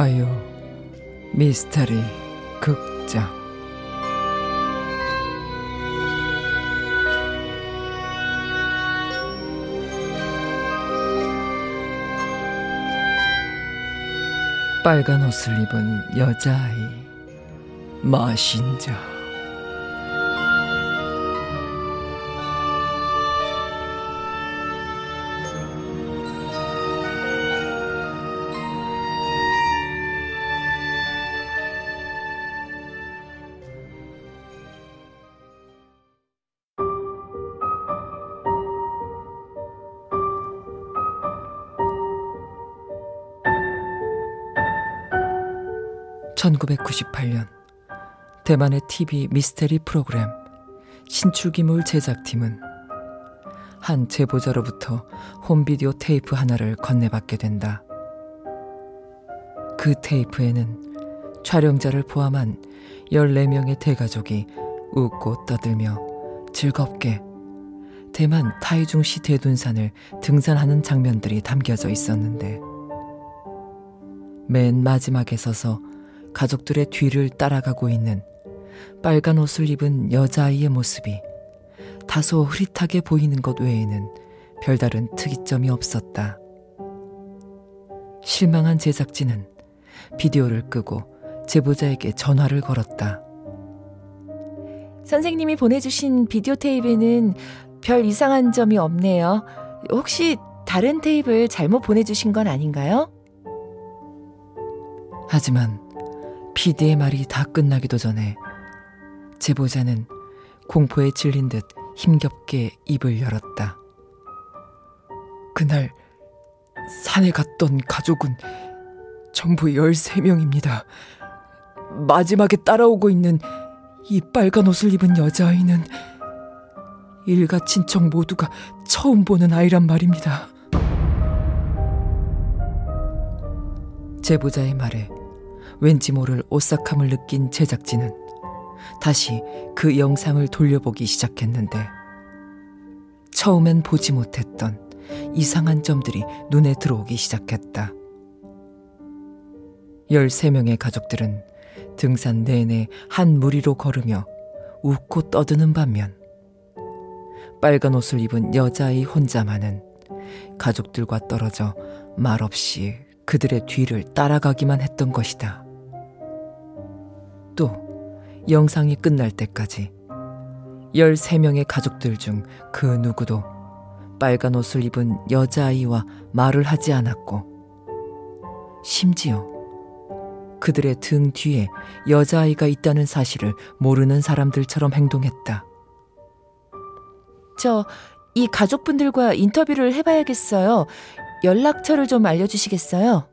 화요 미스터리 극장. 빨간 옷을 입은 여자아이 마신자 (1998년) 대만의 TV 미스테리 프로그램 신출기물 제작팀은 한 제보자로부터 홈비디오 테이프 하나를 건네받게 된다. 그 테이프에는 촬영자를 포함한 14명의 대가족이 웃고 떠들며 즐겁게 대만 타이중시 대둔산을 등산하는 장면들이 담겨져 있었는데 맨 마지막에 서서 가족들의 뒤를 따라가고 있는 빨간 옷을 입은 여자아이의 모습이 다소 흐릿하게 보이는 것 외에는 별다른 특이점이 없었다. 실망한 제작진은 비디오를 끄고 제보자에게 전화를 걸었다. 선생님이 보내주신 비디오 테이프에는 별 이상한 점이 없네요. 혹시 다른 테이프를 잘못 보내주신 건 아닌가요? 하지만 PD의 말이 다 끝나기도 전에 제보자는 공포에 질린 듯 힘겹게 입을 열었다. 그날 산에 갔던 가족은 전부 13명입니다. 마지막에 따라오고 있는 이 빨간 옷을 입은 여자아이는 일가 친척 모두가 처음 보는 아이란 말입니다. 제보자의 말에 왠지 모를 오싹함을 느낀 제작진은 다시 그 영상을 돌려보기 시작했는데 처음엔 보지 못했던 이상한 점들이 눈에 들어오기 시작했다. 13명의 가족들은 등산 내내 한 무리로 걸으며 웃고 떠드는 반면 빨간 옷을 입은 여자아이 혼자만은 가족들과 떨어져 말없이 그들의 뒤를 따라가기만 했던 것이다. 또 영상이 끝날 때까지 13명의 가족들 중 그 누구도 빨간 옷을 입은 여자아이와 말을 하지 않았고 심지어 그들의 등 뒤에 여자아이가 있다는 사실을 모르는 사람들처럼 행동했다. 저 이 가족분들과 인터뷰를 해봐야겠어요. 연락처를 좀 알려주시겠어요?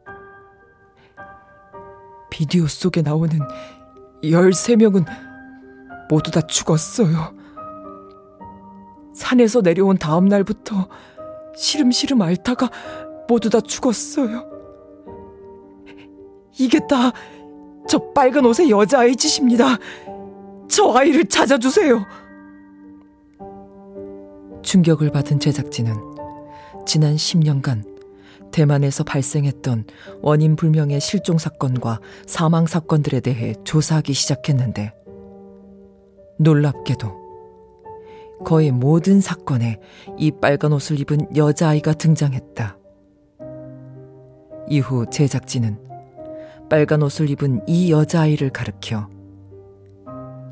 비디오 속에 나오는 13명은 모두 다 죽었어요. 산에서 내려온 다음 날부터 시름시름 앓다가 모두 다 죽었어요. 이게 다 저 빨간 옷의 여자아이 짓입니다. 저 아이를 찾아주세요. 충격을 받은 제작진은 지난 10년간 대만에서 발생했던 원인 불명의 실종 사건과 사망 사건들에 대해 조사하기 시작했는데 놀랍게도 거의 모든 사건에 이 빨간 옷을 입은 여자아이가 등장했다. 이후 제작진은 빨간 옷을 입은 이 여자아이를 가리켜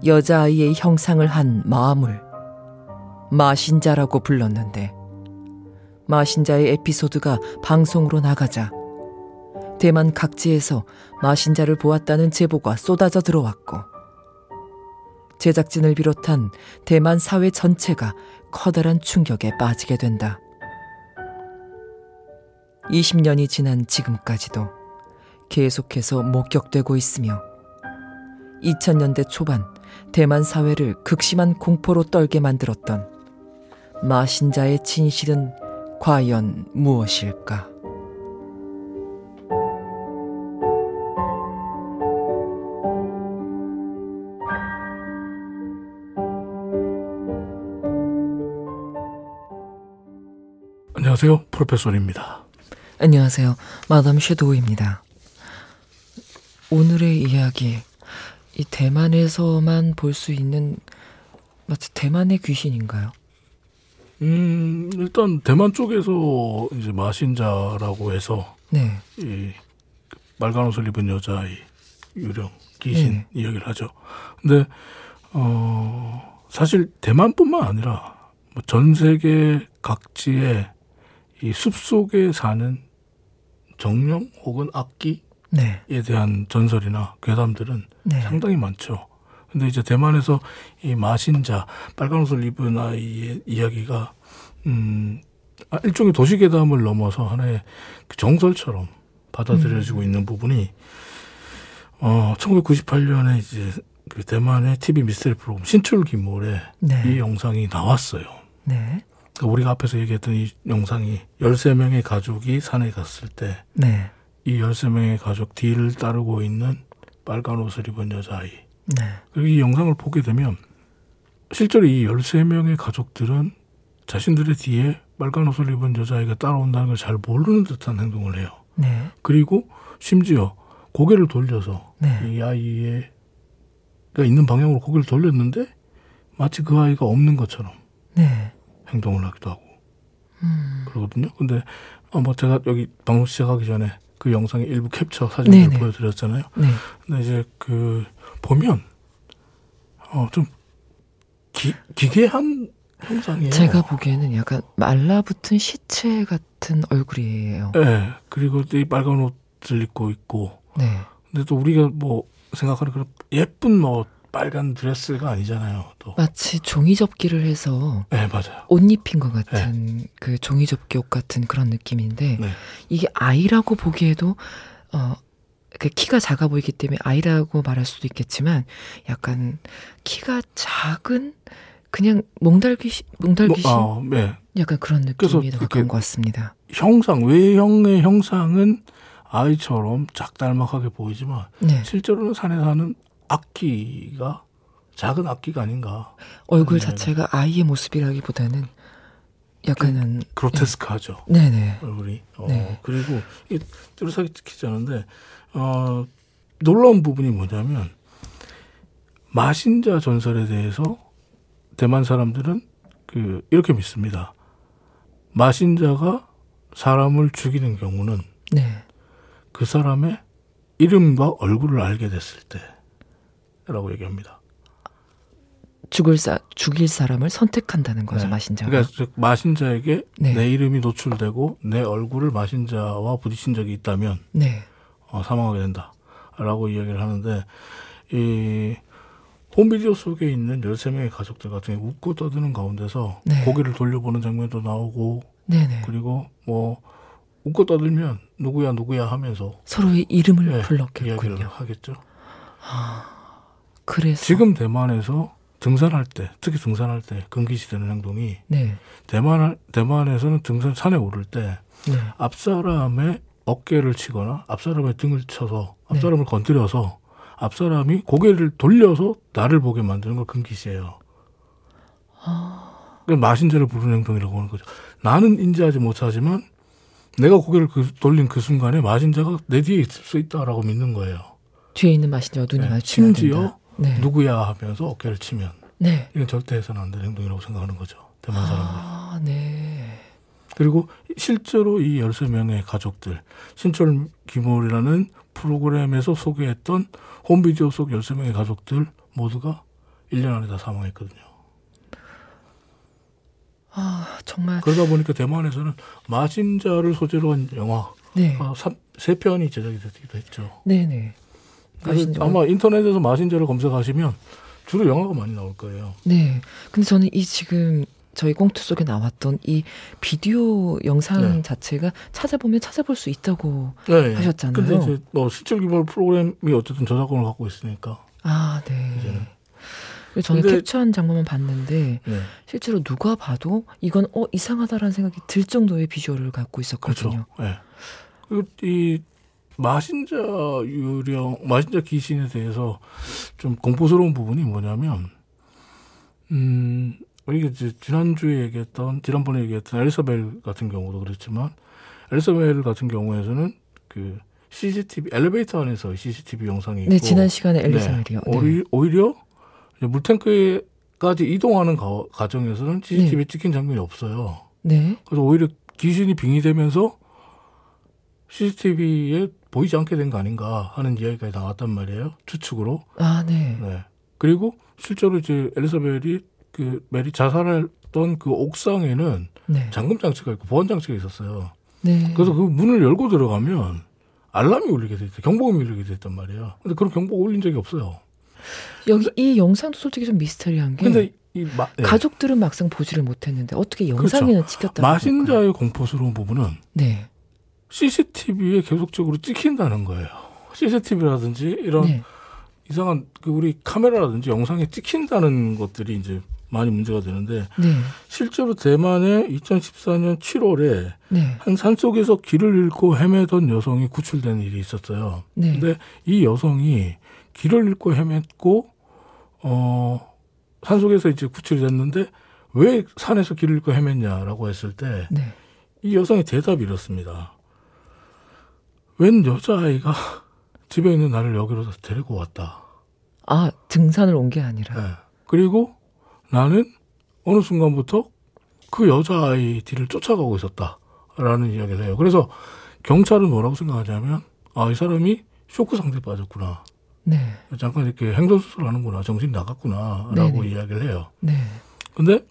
여자아이의 형상을 한 마물, 마신자라고 불렀는데 마신자의 에피소드가 방송으로 나가자 대만 각지에서 마신자를 보았다는 제보가 쏟아져 들어왔고 제작진을 비롯한 대만 사회 전체가 커다란 충격에 빠지게 된다. 20년이 지난 지금까지도 계속해서 목격되고 있으며 2000년대 초반 대만 사회를 극심한 공포로 떨게 만들었던 마신자의 진실은 과연 무엇일까? 안녕하세요. 프로페서입니다. 안녕하세요. 마담 섀도우입니다. 오늘의 이야기 이 대만에서만 볼 수 있는 마치 대만의 귀신인가요? 음, 일단 대만 쪽에서 이제 마신자라고 해서 네. 이 빨간 옷을 입은 여자의 유령 귀신 네. 이야기를 하죠. 근데 어 사실 대만뿐만 아니라 뭐전 세계 각지에 이 숲속에 사는 정령 혹은 악기에 네. 대한 전설이나 괴담들은 네. 상당히 많죠. 근데 이제 대만에서 이 마신자 빨간 옷을 입은 아이의 이야기가 음 아, 일종의 도시괴담을 넘어서 하나의 그 정설처럼 받아들여지고 있는 부분이 어 1998년에 이제 그 대만의 TV 미스터리 프로그램 신출 기몰에 네. 이 영상이 나왔어요. 네. 그러니까 우리가 앞에서 얘기했던 이 영상이 13명의 가족이 산에 갔을 때 네. 이 13명의 가족 뒤를 따르고 있는 빨간 옷을 입은 여자아이 네. 그리고 이 영상을 보게 되면 실제로 이 13명의 가족들은 자신들의 뒤에 빨간 옷을 입은 여자아이가 따라온다는 걸 잘 모르는 듯한 행동을 해요. 네. 그리고 심지어 고개를 돌려서 네. 이 아이가 있는 방향으로 고개를 돌렸는데 마치 그 아이가 없는 것처럼 네. 행동을 하기도 하고 음. 그러거든요. 근데 어, 뭐 제가 여기 방송 시작하기 전에 그 영상의 일부 캡처 사진을 네네. 보여드렸잖아요. 네. 근데 이제 그 보면 어 좀 기괴한 형상이에요. 제가 보기에는 약간 말라붙은 시체 같은 얼굴이에요. 네. 그리고 이 빨간 옷을 입고 있고 네. 근데 또 우리가 뭐 생각하는 그런 예쁜 뭐 빨간 드레스가 아니잖아요. 또. 마치 종이 접기를 해서 네, 맞아요. 옷 입힌 것 같은 그 종이 접기 옷 같은 그런 느낌인데 네. 이게 아이라고 보기에도 어. 그 키가 작아 보이기 때문에 아이라고 말할 수도 있겠지만 약간 키가 작은 그냥 몽달귀 몽달귀신 뭐, 아, 네. 약간 그런 느낌이 더 가까운 것 같습니다. 형상 외형의 형상은 아이처럼 작달막하게 보이지만 네. 실제로는 산에 사는 악기가 작은 악기가 아닌가. 얼굴 네. 자체가 아이의 모습이라기보다는 약간은 그로테스크하죠. 네네 얼굴이. 어, 네. 그리고 이 뚜렷하게 찍히지 않은데 어, 놀라운 부분이 뭐냐면 마신자 전설에 대해서 대만 사람들은 그 이렇게 믿습니다. 마신자가 사람을 죽이는 경우는 네 그 사람의 이름과 얼굴을 알게 됐을 때 라고 얘기합니다. 죽을 사 죽일 사람을 선택한다는 거죠 네. 마신자가. 그러니까 즉 마신자에게 네. 내 이름이 노출되고 내 얼굴을 마신자와 부딪힌 적이 있다면 네 어, 사망하게 된다라고 이야기를 하는데 이 홈비디오 속에 있는 13명의 가족들 같은 경우 웃고 떠드는 가운데서 네. 고개를 돌려보는 장면도 나오고 네네 그리고 뭐 웃고 떠들면 누구야 누구야 하면서 서로의 이름을 예, 이야기를 불렀겠군요. 하겠죠. 그래서 지금 대만에서 등산할 때 특히 등산할 때 금기시되는 행동이 네 대만 대만에서는 등산 산에 오를 때 네. 앞사람의 어깨를 치거나 앞사람의 등을 쳐서 네. 앞사람을 건드려서 앞사람이 고개를 돌려서 나를 보게 만드는 걸 금기시해요. 아. 그 마신자를 부르는 행동이라고 하는 거죠. 나는 인지하지 못하지만 내가 고개를 그- 돌린 그 순간에 마신자가 내 뒤에 있을 수 있다라고 믿는 거예요. 뒤에 있는 마신자와 눈이 네, 마주쳐야 심지어 된다. 네. 누구야 하면서 어깨를 치면 네. 이건 절대 해서는 안 되는 행동이라고 생각하는 거죠. 대만 사람들. 아, 네. 그리고 실제로 이 13명의 가족들, 신철 기몰이라는 프로그램에서 소개했던 홈비디오 속 13명의 가족들 모두가 1년 안에 다 사망했거든요. 아, 정말 그러다 보니까 대만에서는 마신자를 소재로 한 영화가 네. 삼- 세 편이 제작이 되기도 했죠. 네, 네. 마신자. 아마 인터넷에서 마신자를 검색하시면 주로 영화가 많이 나올 거예요. 네. 근데 저는 이 지금 저희 꽁트 속에 나왔던 이 비디오 영상 네. 자체가 찾아보면 찾아볼 수 있다고 네. 하셨잖아요. 근데 이제 뭐 신철 기몰 프로그램이 어쨌든 저작권을 갖고 있으니까. 아, 네. 이제는. 저는 근데- 캡처한 장면만 봤는데 네. 실제로 누가 봐도 이건 어 이상하다라는 생각이 들 정도의 비주얼을 갖고 있었거든요. 그렇죠. 예. 그리고 이 마신자 유령, 마신자 귀신에 대해서 좀 공포스러운 부분이 뭐냐면, 음, 우리가 이제 지난주에 얘기했던, 지난번에 얘기했던 엘리사벨 같은 경우도 그렇지만, 엘리사벨 같은 경우에서는 그 CCTV 엘리베이터 안에서 CCTV 영상이 있고 네, 지난 시간에 엘리사멜이요. 네. 오히, 오히려 물탱크까지 이동하는 가, 과정에서는 CCTV 네. 찍힌 장면이 없어요. 네. 그래서 오히려 귀신이 빙의되면서 CCTV에 보이지 않게 된 거 아닌가 하는 이야기가 나왔단 말이에요. 추측으로. 아, 네. 네. 그리고 실제로 이제 엘리사벨이 그 메리 자살했던 그 옥상에는 네. 잠금 장치가 있고 보안 장치가 있었어요. 네. 그래서 그 문을 열고 들어가면 알람이 울리게 돼 있다. 경보음이 울리게 됐단 말이에요. 근데 그런 경보가 울린 적이 없어요. 여기 이 영상도 솔직히 좀 미스터리한 게 근데 이 마, 네. 가족들은 막상 보지를 못했는데 어떻게 영상에는 그렇죠. 찍혔다 마신자의 공포스러운 부분은 네. CCTV에 계속적으로 찍힌다는 거예요. CCTV라든지 이런 네. 이상한 그 우리 카메라라든지 영상에 찍힌다는 것들이 이제 많이 문제가 되는데 네. 실제로 대만에 2014년 7월에 네. 한 산속에서 길을 잃고 헤매던 여성이 구출된 일이 있었어요. 네. 근데 이 여성이 길을 잃고 헤맸고 어 산속에서 이제 구출이 됐는데 왜 산에서 길을 잃고 헤맸냐라고 했을 때이 네. 여성의 대답이 이렇습니다. 웬 여자아이가 집에 있는 나를 여기로 데리고 왔다. 아, 등산을 온 게 아니라. 네. 그리고 나는 어느 순간부터 그 여자아이 뒤를 쫓아가고 있었다 라는 이야기를 해요. 그래서 경찰은 뭐라고 생각하냐면 아, 이 사람이 쇼크 상태에 빠졌구나. 네. 잠깐 이렇게 행동수술 하는구나. 정신 나갔구나. 라고 네네. 이야기를 해요. 네. 근데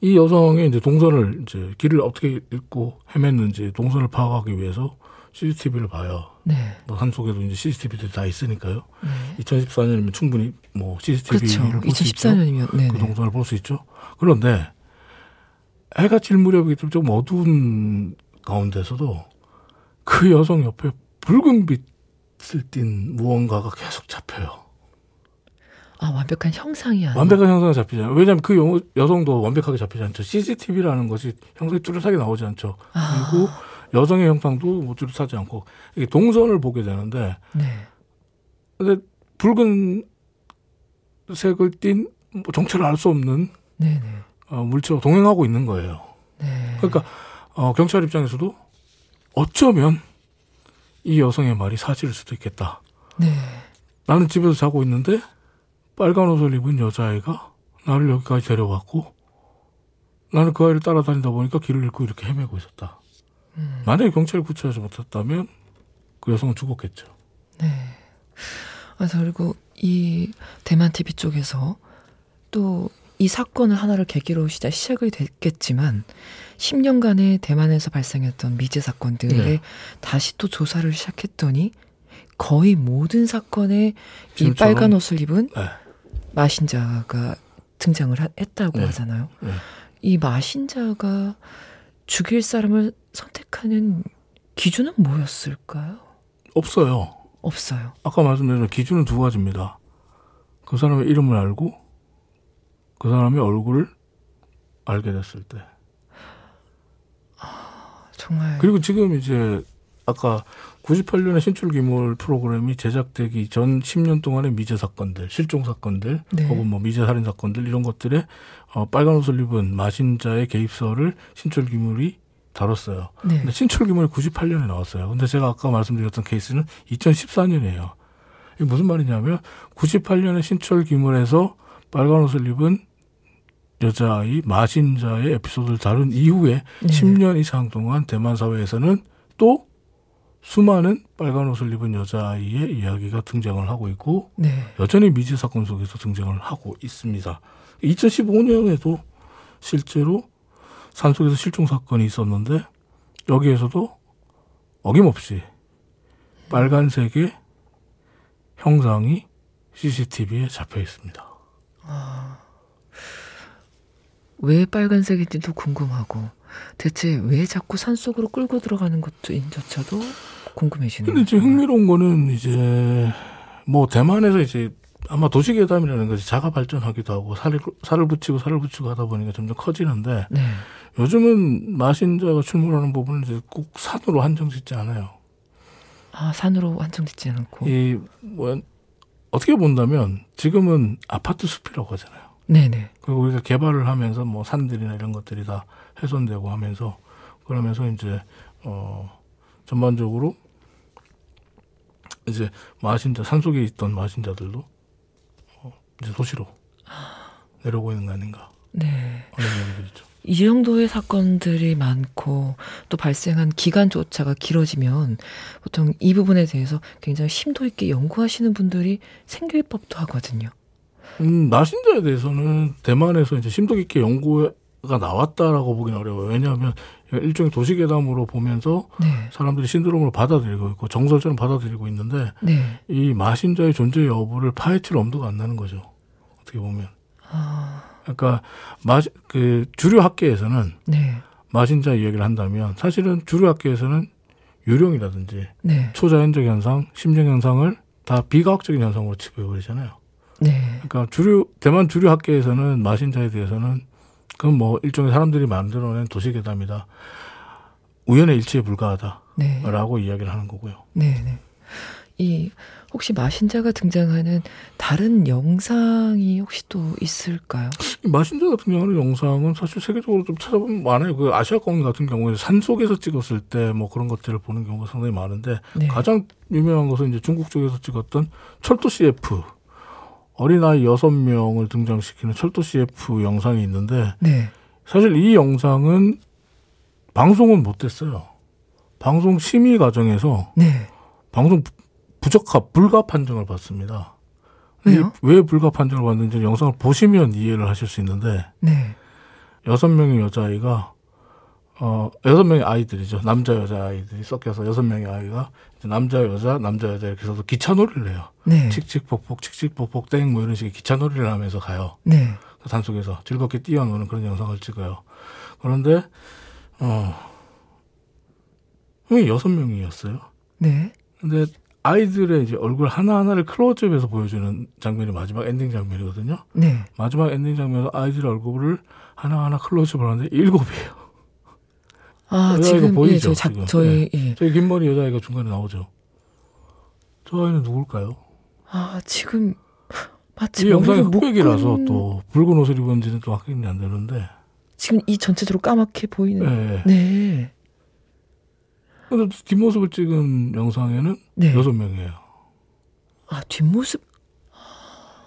이 여성의 이제 동선을 이제 길을 어떻게 읽고 헤맸는지 동선을 파악하기 위해서 CCTV를 봐요. 네. 뭐 산속에도 이제 CCTV들이 다 있으니까요. 네. 2014년이면 충분히 뭐 CCTV를 그렇죠. 볼수 있죠. 2014년이면 그 동선을 볼 수 있죠. 그런데 해가 질 무렵이기 때문에 좀 어두운 가운데서도 그 여성 옆에 붉은 빛을 띤 무언가가 계속 잡혀요. 아, 완벽한 형상이 아니야. 완벽한 형상이 잡히잖아요. 왜냐하면 그 여성도 완벽하게 잡히지 않죠. CCTV라는 것이 형상이 뚜렷하게 나오지 않죠. 아. 그리고 여성의 형상도 뭐 뚜렷하지 않고 이게 동선을 보게 되는데 네. 근데 붉은 색을 띤 뭐 정체를 알 수 없는 네네. 어, 물체와 동행하고 있는 거예요. 네. 그러니까 어, 경찰 입장에서도 어쩌면 이 여성의 말이 사실일 수도 있겠다. 네. 나는 집에서 자고 있는데 빨간 옷을 입은 여자아이가 나를 여기까지 데려왔고 나는 그 아이를 따라다니다 보니까 길을 잃고 이렇게 헤매고 있었다. 음. 만약에 경찰이 구출하지 못했다면 그 여성은 죽었겠죠. 네. 그래서 그리고 이 대만 TV 쪽에서 또 이 사건을 하나를 계기로 시작, 시작이 됐겠지만 10년간의 대만에서 발생했던 미제 사건들에 네. 다시 또 조사를 시작했더니 거의 모든 사건에 이 빨간 옷을 입은 네. 마신자가 등장을 했다고 네. 하잖아요. 네. 이 마신자가 죽일 사람을 선택하는 기준은 뭐였을까요? 없어요. 없어요. 아까 말씀드린 기준은 두 가지입니다. 그 사람의 이름을 알고 그 사람의 얼굴을 알게 됐을 때. 아, 정말. 그리고 지금 이제 아까 98년에 신출기물 프로그램이 제작되기 전 10년 동안의 미제 사건들, 실종 사건들, 네. 혹은 뭐 미제 살인 사건들 이런 것들에 어, 빨간 옷을 입은 마신자의 개입설을 신출기물이 다뤘어요. 네. 근데 신출기물이 98년에 나왔어요. 근데 제가 아까 말씀드렸던 케이스는 2014년이에요. 이게 무슨 말이냐면 98년에 신출기물에서 빨간 옷을 입은 여자아이 마신자의 에피소드를 다룬 이후에 네. 10년 이상 동안 대만 사회에서는 또 수많은 빨간 옷을 입은 여자아이의 이야기가 등장을 하고 있고 네. 여전히 미제 사건 속에서 등장을 하고 있습니다. 2015년에도 실제로 산속에서 실종 사건이 있었는데 여기에서도 어김없이 빨간색의 형상이 CCTV에 잡혀 있습니다. 아, 왜 빨간색인지도 궁금하고 대체 왜 자꾸 산 속으로 끌고 들어가는 것도인조차도 궁금해지는. 근데 지금 흥미로운 거는 이제 뭐 대만에서 이제 아마 도시계담이라는 것이 자가 발전하기도 하고 살을 살을 붙이고 살을 붙이고 하다 보니까 점점 커지는데 네. 요즘은 마신자가 출몰하는 부분은 이제 꼭 산으로 한정짓지 않아요. 아 산으로 한정짓지 않고. 이뭐 어떻게 본다면 지금은 아파트 숲이라고 하잖아요. 네네. 그리고 우리가 개발을 하면서 뭐 산들이나 이런 것들이 다 훼손되고 하면서 그러면서 이제 어 전반적으로 이제 마신자 산속에 있던 마신자들도 어, 이제 도시로 내려오고 있는 거 아닌가 네. 이 정도의 사건들이 많고 또 발생한 기간조차가 길어지면 보통 이 부분에 대해서 굉장히 심도 있게 연구하시는 분들이 생길 법도 하거든요. 음, 나신자에 대해서는 대만에서 이제 심도 깊게 연구가 나왔다라고 보기는 어려워요. 왜냐하면 일종의 도시괴담으로 보면서 네. 사람들이 신드롬으로 받아들이고 있고 정설처럼 받아들이고 있는데 네. 이 마신자의 존재 여부를 파헤칠 엄두가 안 나는 거죠. 어떻게 보면. 아, 그러니까 마, 그 주류 학계에서는 네. 마신자 이야기를 한다면 사실은 주류 학계에서는 유령이라든지 네. 초자연적 현상, 심령 현상을 다 비과학적인 현상으로 치부해버리잖아요. 네. 그러니까 주류 대만 주류 학계에서는 마신자에 대해서는 그건 뭐 일종의 사람들이 만들어낸 도시괴담이다. 우연의 일치에 불과하다라고 네. 이야기를 하는 거고요. 네. 네. 이 혹시 마신자가 등장하는 다른 영상이 혹시 또 있을까요? 이 마신자 같은 경우는 영상은 사실 세계적으로 좀 찾아보면 많아요. 그 아시아 공리 같은 경우에 산 속에서 찍었을 때 뭐 그런 것들을 보는 경우가 상당히 많은데 네. 가장 유명한 것은 이제 중국 쪽에서 찍었던 철도 CF 어린아이 여섯 명을 등장시키는 철도 CF 영상이 있는데 네. 사실 이 영상은 방송은 못됐어요. 방송 심의 과정에서 네. 방송 부- 부적합, 불가 판정을 받습니다. 왜요? 왜 불가 판정을 받는지 영상을 보시면 이해를 하실 수 있는데 네. 여섯 명의 여자아이가 어 여섯 명의 아이들이죠 남자 여자 아이들이 섞여서 여섯 명의 아이가 남자 여자 남자 여자 이렇게 해서 기차놀이를 해요 네. 칙칙폭폭 칙칙폭폭 땡 뭐 이런 식의 기차놀이를 하면서 가요 네. 그 산속에서 즐겁게 뛰어노는 그런 영상을 찍어요 그런데 어 형이 여섯 명이었어요 네. 근데 아이들의 이제 얼굴 하나하나를 클로즈업해서 보여주는 장면이 마지막 엔딩 장면이거든요 네. 마지막 엔딩 장면에서 아이들 얼굴을 하나하나 클로즈업을 하는데 일곱이에요 아, 여자아이가 지금 예, 보이죠, 저희 작 지금? 저희 예. 저희 긴 머리 여자아이가 중간에 나오죠. 저 아이는 누굴까요? 아, 지금 마치 이 영상이 흑백이라서 묶은- 또 붉은 옷을 입었는지는 또 확인이 안 되는데. 지금 이 전체적으로 까맣게 보이는 네. 네. 근데 뒷모습을 찍은 영상에는 네. 여섯 명이에요. 아, 뒷모습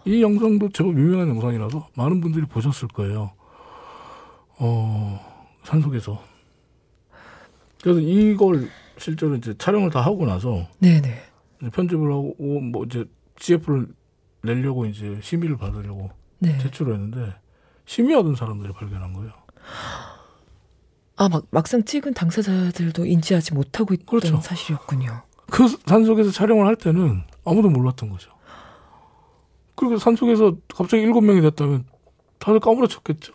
이 영상도 제법 유명한 영상이라서 많은 분들이 보셨을 거예요. 어, 산속에서. 그래서 이걸 실제로 이제 촬영을 다 하고 나서 네, 네. 이제 편집을 하고 뭐 이제 CF를 내려고 이제 심의를 받으려고 네. 제출을 했는데 심의하던 사람들이 발견한 거예요. 아, 막 막상 찍은 당사자들도 인지하지 못하고 있던 그렇죠. 사실이었군요. 그 산속에서 촬영을 할 때는 아무도 몰랐던 거죠. 그리고 산속에서 갑자기 일곱 명이 됐다면 다들 까무러쳤겠죠.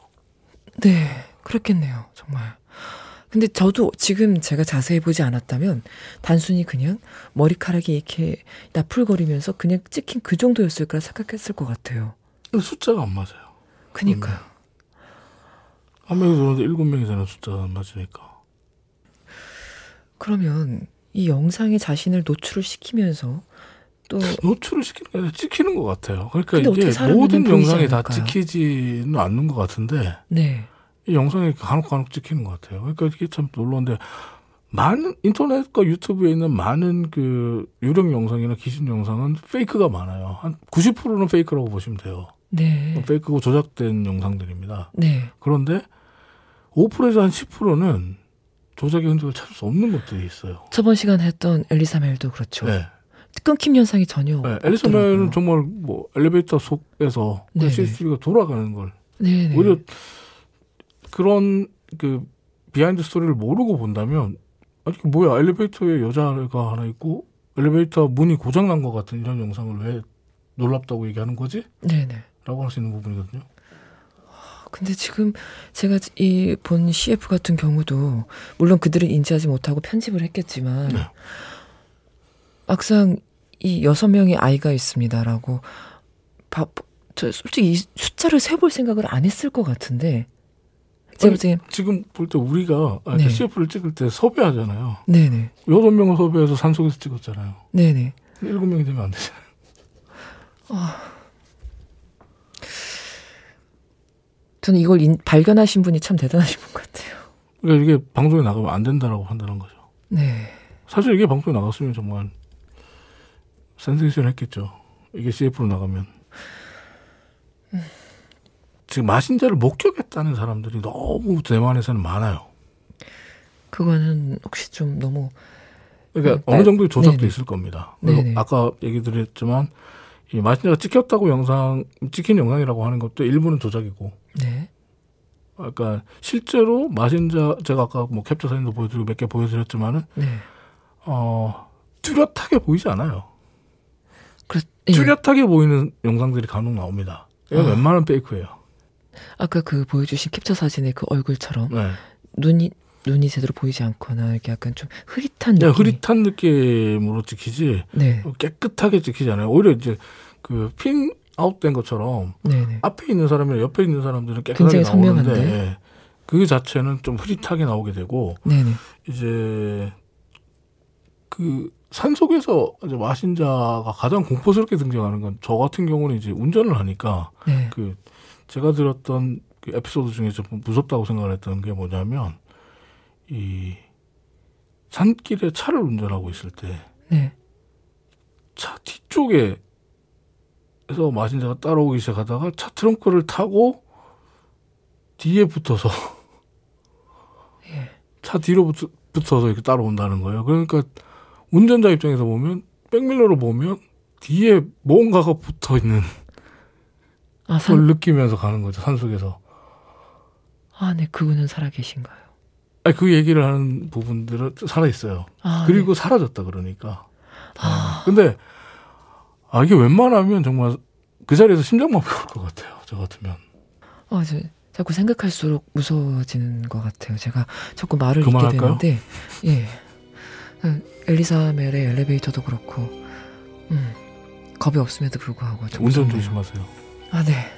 네, 그랬겠네요, 정말. 근데 저도 지금 제가 자세히 보지 않았다면 단순히 그냥 머리카락이 이렇게 나풀거리면서 그냥 찍힌 그 정도였을 거라 생각했을 것 같아요. 숫자가 안 맞아요. 그니까요. 한 명이 들어오는데 일곱 명이 되는 숫자가 안 맞으니까. 그러면 이 영상에 자신을 노출을 시키면서 또 노출을 시키는 찍히는 것 같아요. 그러니까 이게 모든 영상이 다 않을까요? 찍히지는 않는 것 같은데 네, 이 영상에 간혹 간혹 찍히는 것 같아요. 그러니까 이게 참 놀라운데 많은 인터넷과 유튜브에 있는 많은 그 유령 영상이나 기신 영상은 페이크가 많아요. 한 90%는 페이크라고 보시면 돼요. 네, 페이크고 조작된 영상들입니다. 네. 그런데 5%에서 한 10%는 조작의 흔적을 찾을 수 없는 것들이 있어요. 저번 시간에 했던 엘리사 램도 그렇죠. 네. 끊김 현상이 전혀 네. 없더라고요. 엘리사 램은 정말 뭐 엘리베이터 속에서 그 네네. CCTV가 돌아가는 걸 네, 네. 오히려 그런 그 behind story를 모르고 본다면 아니 그 뭐야 엘리베이터에 여자가 하나 있고 엘리베이터 문이 고장 난 것 같은 이런 영상을 왜 놀랍다고 얘기하는 거지? 네, 네. 라고 할 수 있는 부분이거든요. 근데 지금 제가 이 본 CF 같은 경우도 물론 그들은 인지하지 못하고 편집을 했겠지만 네. 막상 이 여섯 명의 아이가 있습니다라고 바, 저 솔직히 이 숫자를 세볼 생각을 안 했을 것 같은데 제가 지금 지금 볼 때 우리가 아, 네. CF를 찍을 때 섭외하잖아요. 네네 여섯 명을 섭외해서 산속에서 찍었잖아요. 네네 일곱 명이 되면 안 되잖아요. 저는 이걸 인- 발견하신 분이 참 대단하신 분 같아요. 그러니까 이게 방송에 나가면 안 된다라고 판단한 거죠. 네. 사실 이게 방송에 나갔으면 정말 센세이션 했겠죠. 이게 CF로 나가면. 지금 마신자를 목격했다는 사람들이 너무 대만에서는 많아요. 그거는 혹시 좀 너무 그러니까 네, 어느 정도의 조작도 네네. 있을 겁니다. 아까 얘기 드렸지만 이 마신자가 찍혔다고 영상 찍힌 영상이라고 하는 것도 일부는 조작이고. 네. 그러니까 실제로 마신자 제가 아까 뭐 캡처 사진도 보여드리고 몇 개 보여드렸지만은 네. 어 뚜렷하게 보이지 않아요. 그, 예. 뚜렷하게 보이는 영상들이 간혹 나옵니다. 이건 아. 웬만한 페이크예요. 아까 그 보여주신 캡처 사진의 그 얼굴처럼 네. 눈이 눈이 제대로 보이지 않거나 이렇게 약간 좀 흐릿한 느낌. 네, 흐릿한 느낌으로 찍히지. 네. 깨끗하게 찍히지 않아요. 오히려 이제 그핀 아웃된 것처럼 네네. 앞에 있는 사람이랑 옆에 있는 사람들은 깨끗하게 나오는데 네. 그 자체는 좀 흐릿하게 나오게 되고 네네. 이제 그 산속에서 이제 마신자가 가장 공포스럽게 등장하는 건 저 같은 경우는 이제 운전을 하니까 네. 그 제가 들었던 그 에피소드 중에 좀 무섭다고 생각을 했던 게 뭐냐면 이 산길에 차를 운전하고 있을 때 네. 차 뒤쪽에 에서 마신자가 따라오기 시작하다가 차 트렁크를 타고 뒤에 붙어서 예. 차 뒤로 붙, 붙어서 이렇게 따라온다는 거예요. 그러니까 운전자 입장에서 보면 백밀러로 보면 뒤에 뭔가가 붙어 있는 아, 산... 걸 느끼면서 가는 거죠 산속에서. 아, 네, 그분은 살아 계신가요? 아니, 그 얘기를 하는 부분들은 살아 있어요. 아, 그리고 네. 사라졌다 그러니까. 아. 근데 아 이게 웬만하면 정말 그 자리에서 심장마비 올것 같아요. 저 같으면. 아, 저 자꾸 생각할수록 무서워지는 것 같아요. 제가 자꾸 말을 잇게 되는데, 예. 엘리사 멜의 엘리베이터도 그렇고, 음, 겁이 없음에도 불구하고. 운전 조심하세요. 아, 네.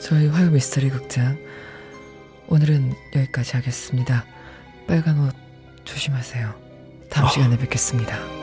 저희 화요 미스터리 극장. 오늘은 여기까지 하겠습니다. 빨간 옷 조심하세요. 다음 아. 시간에 뵙겠습니다.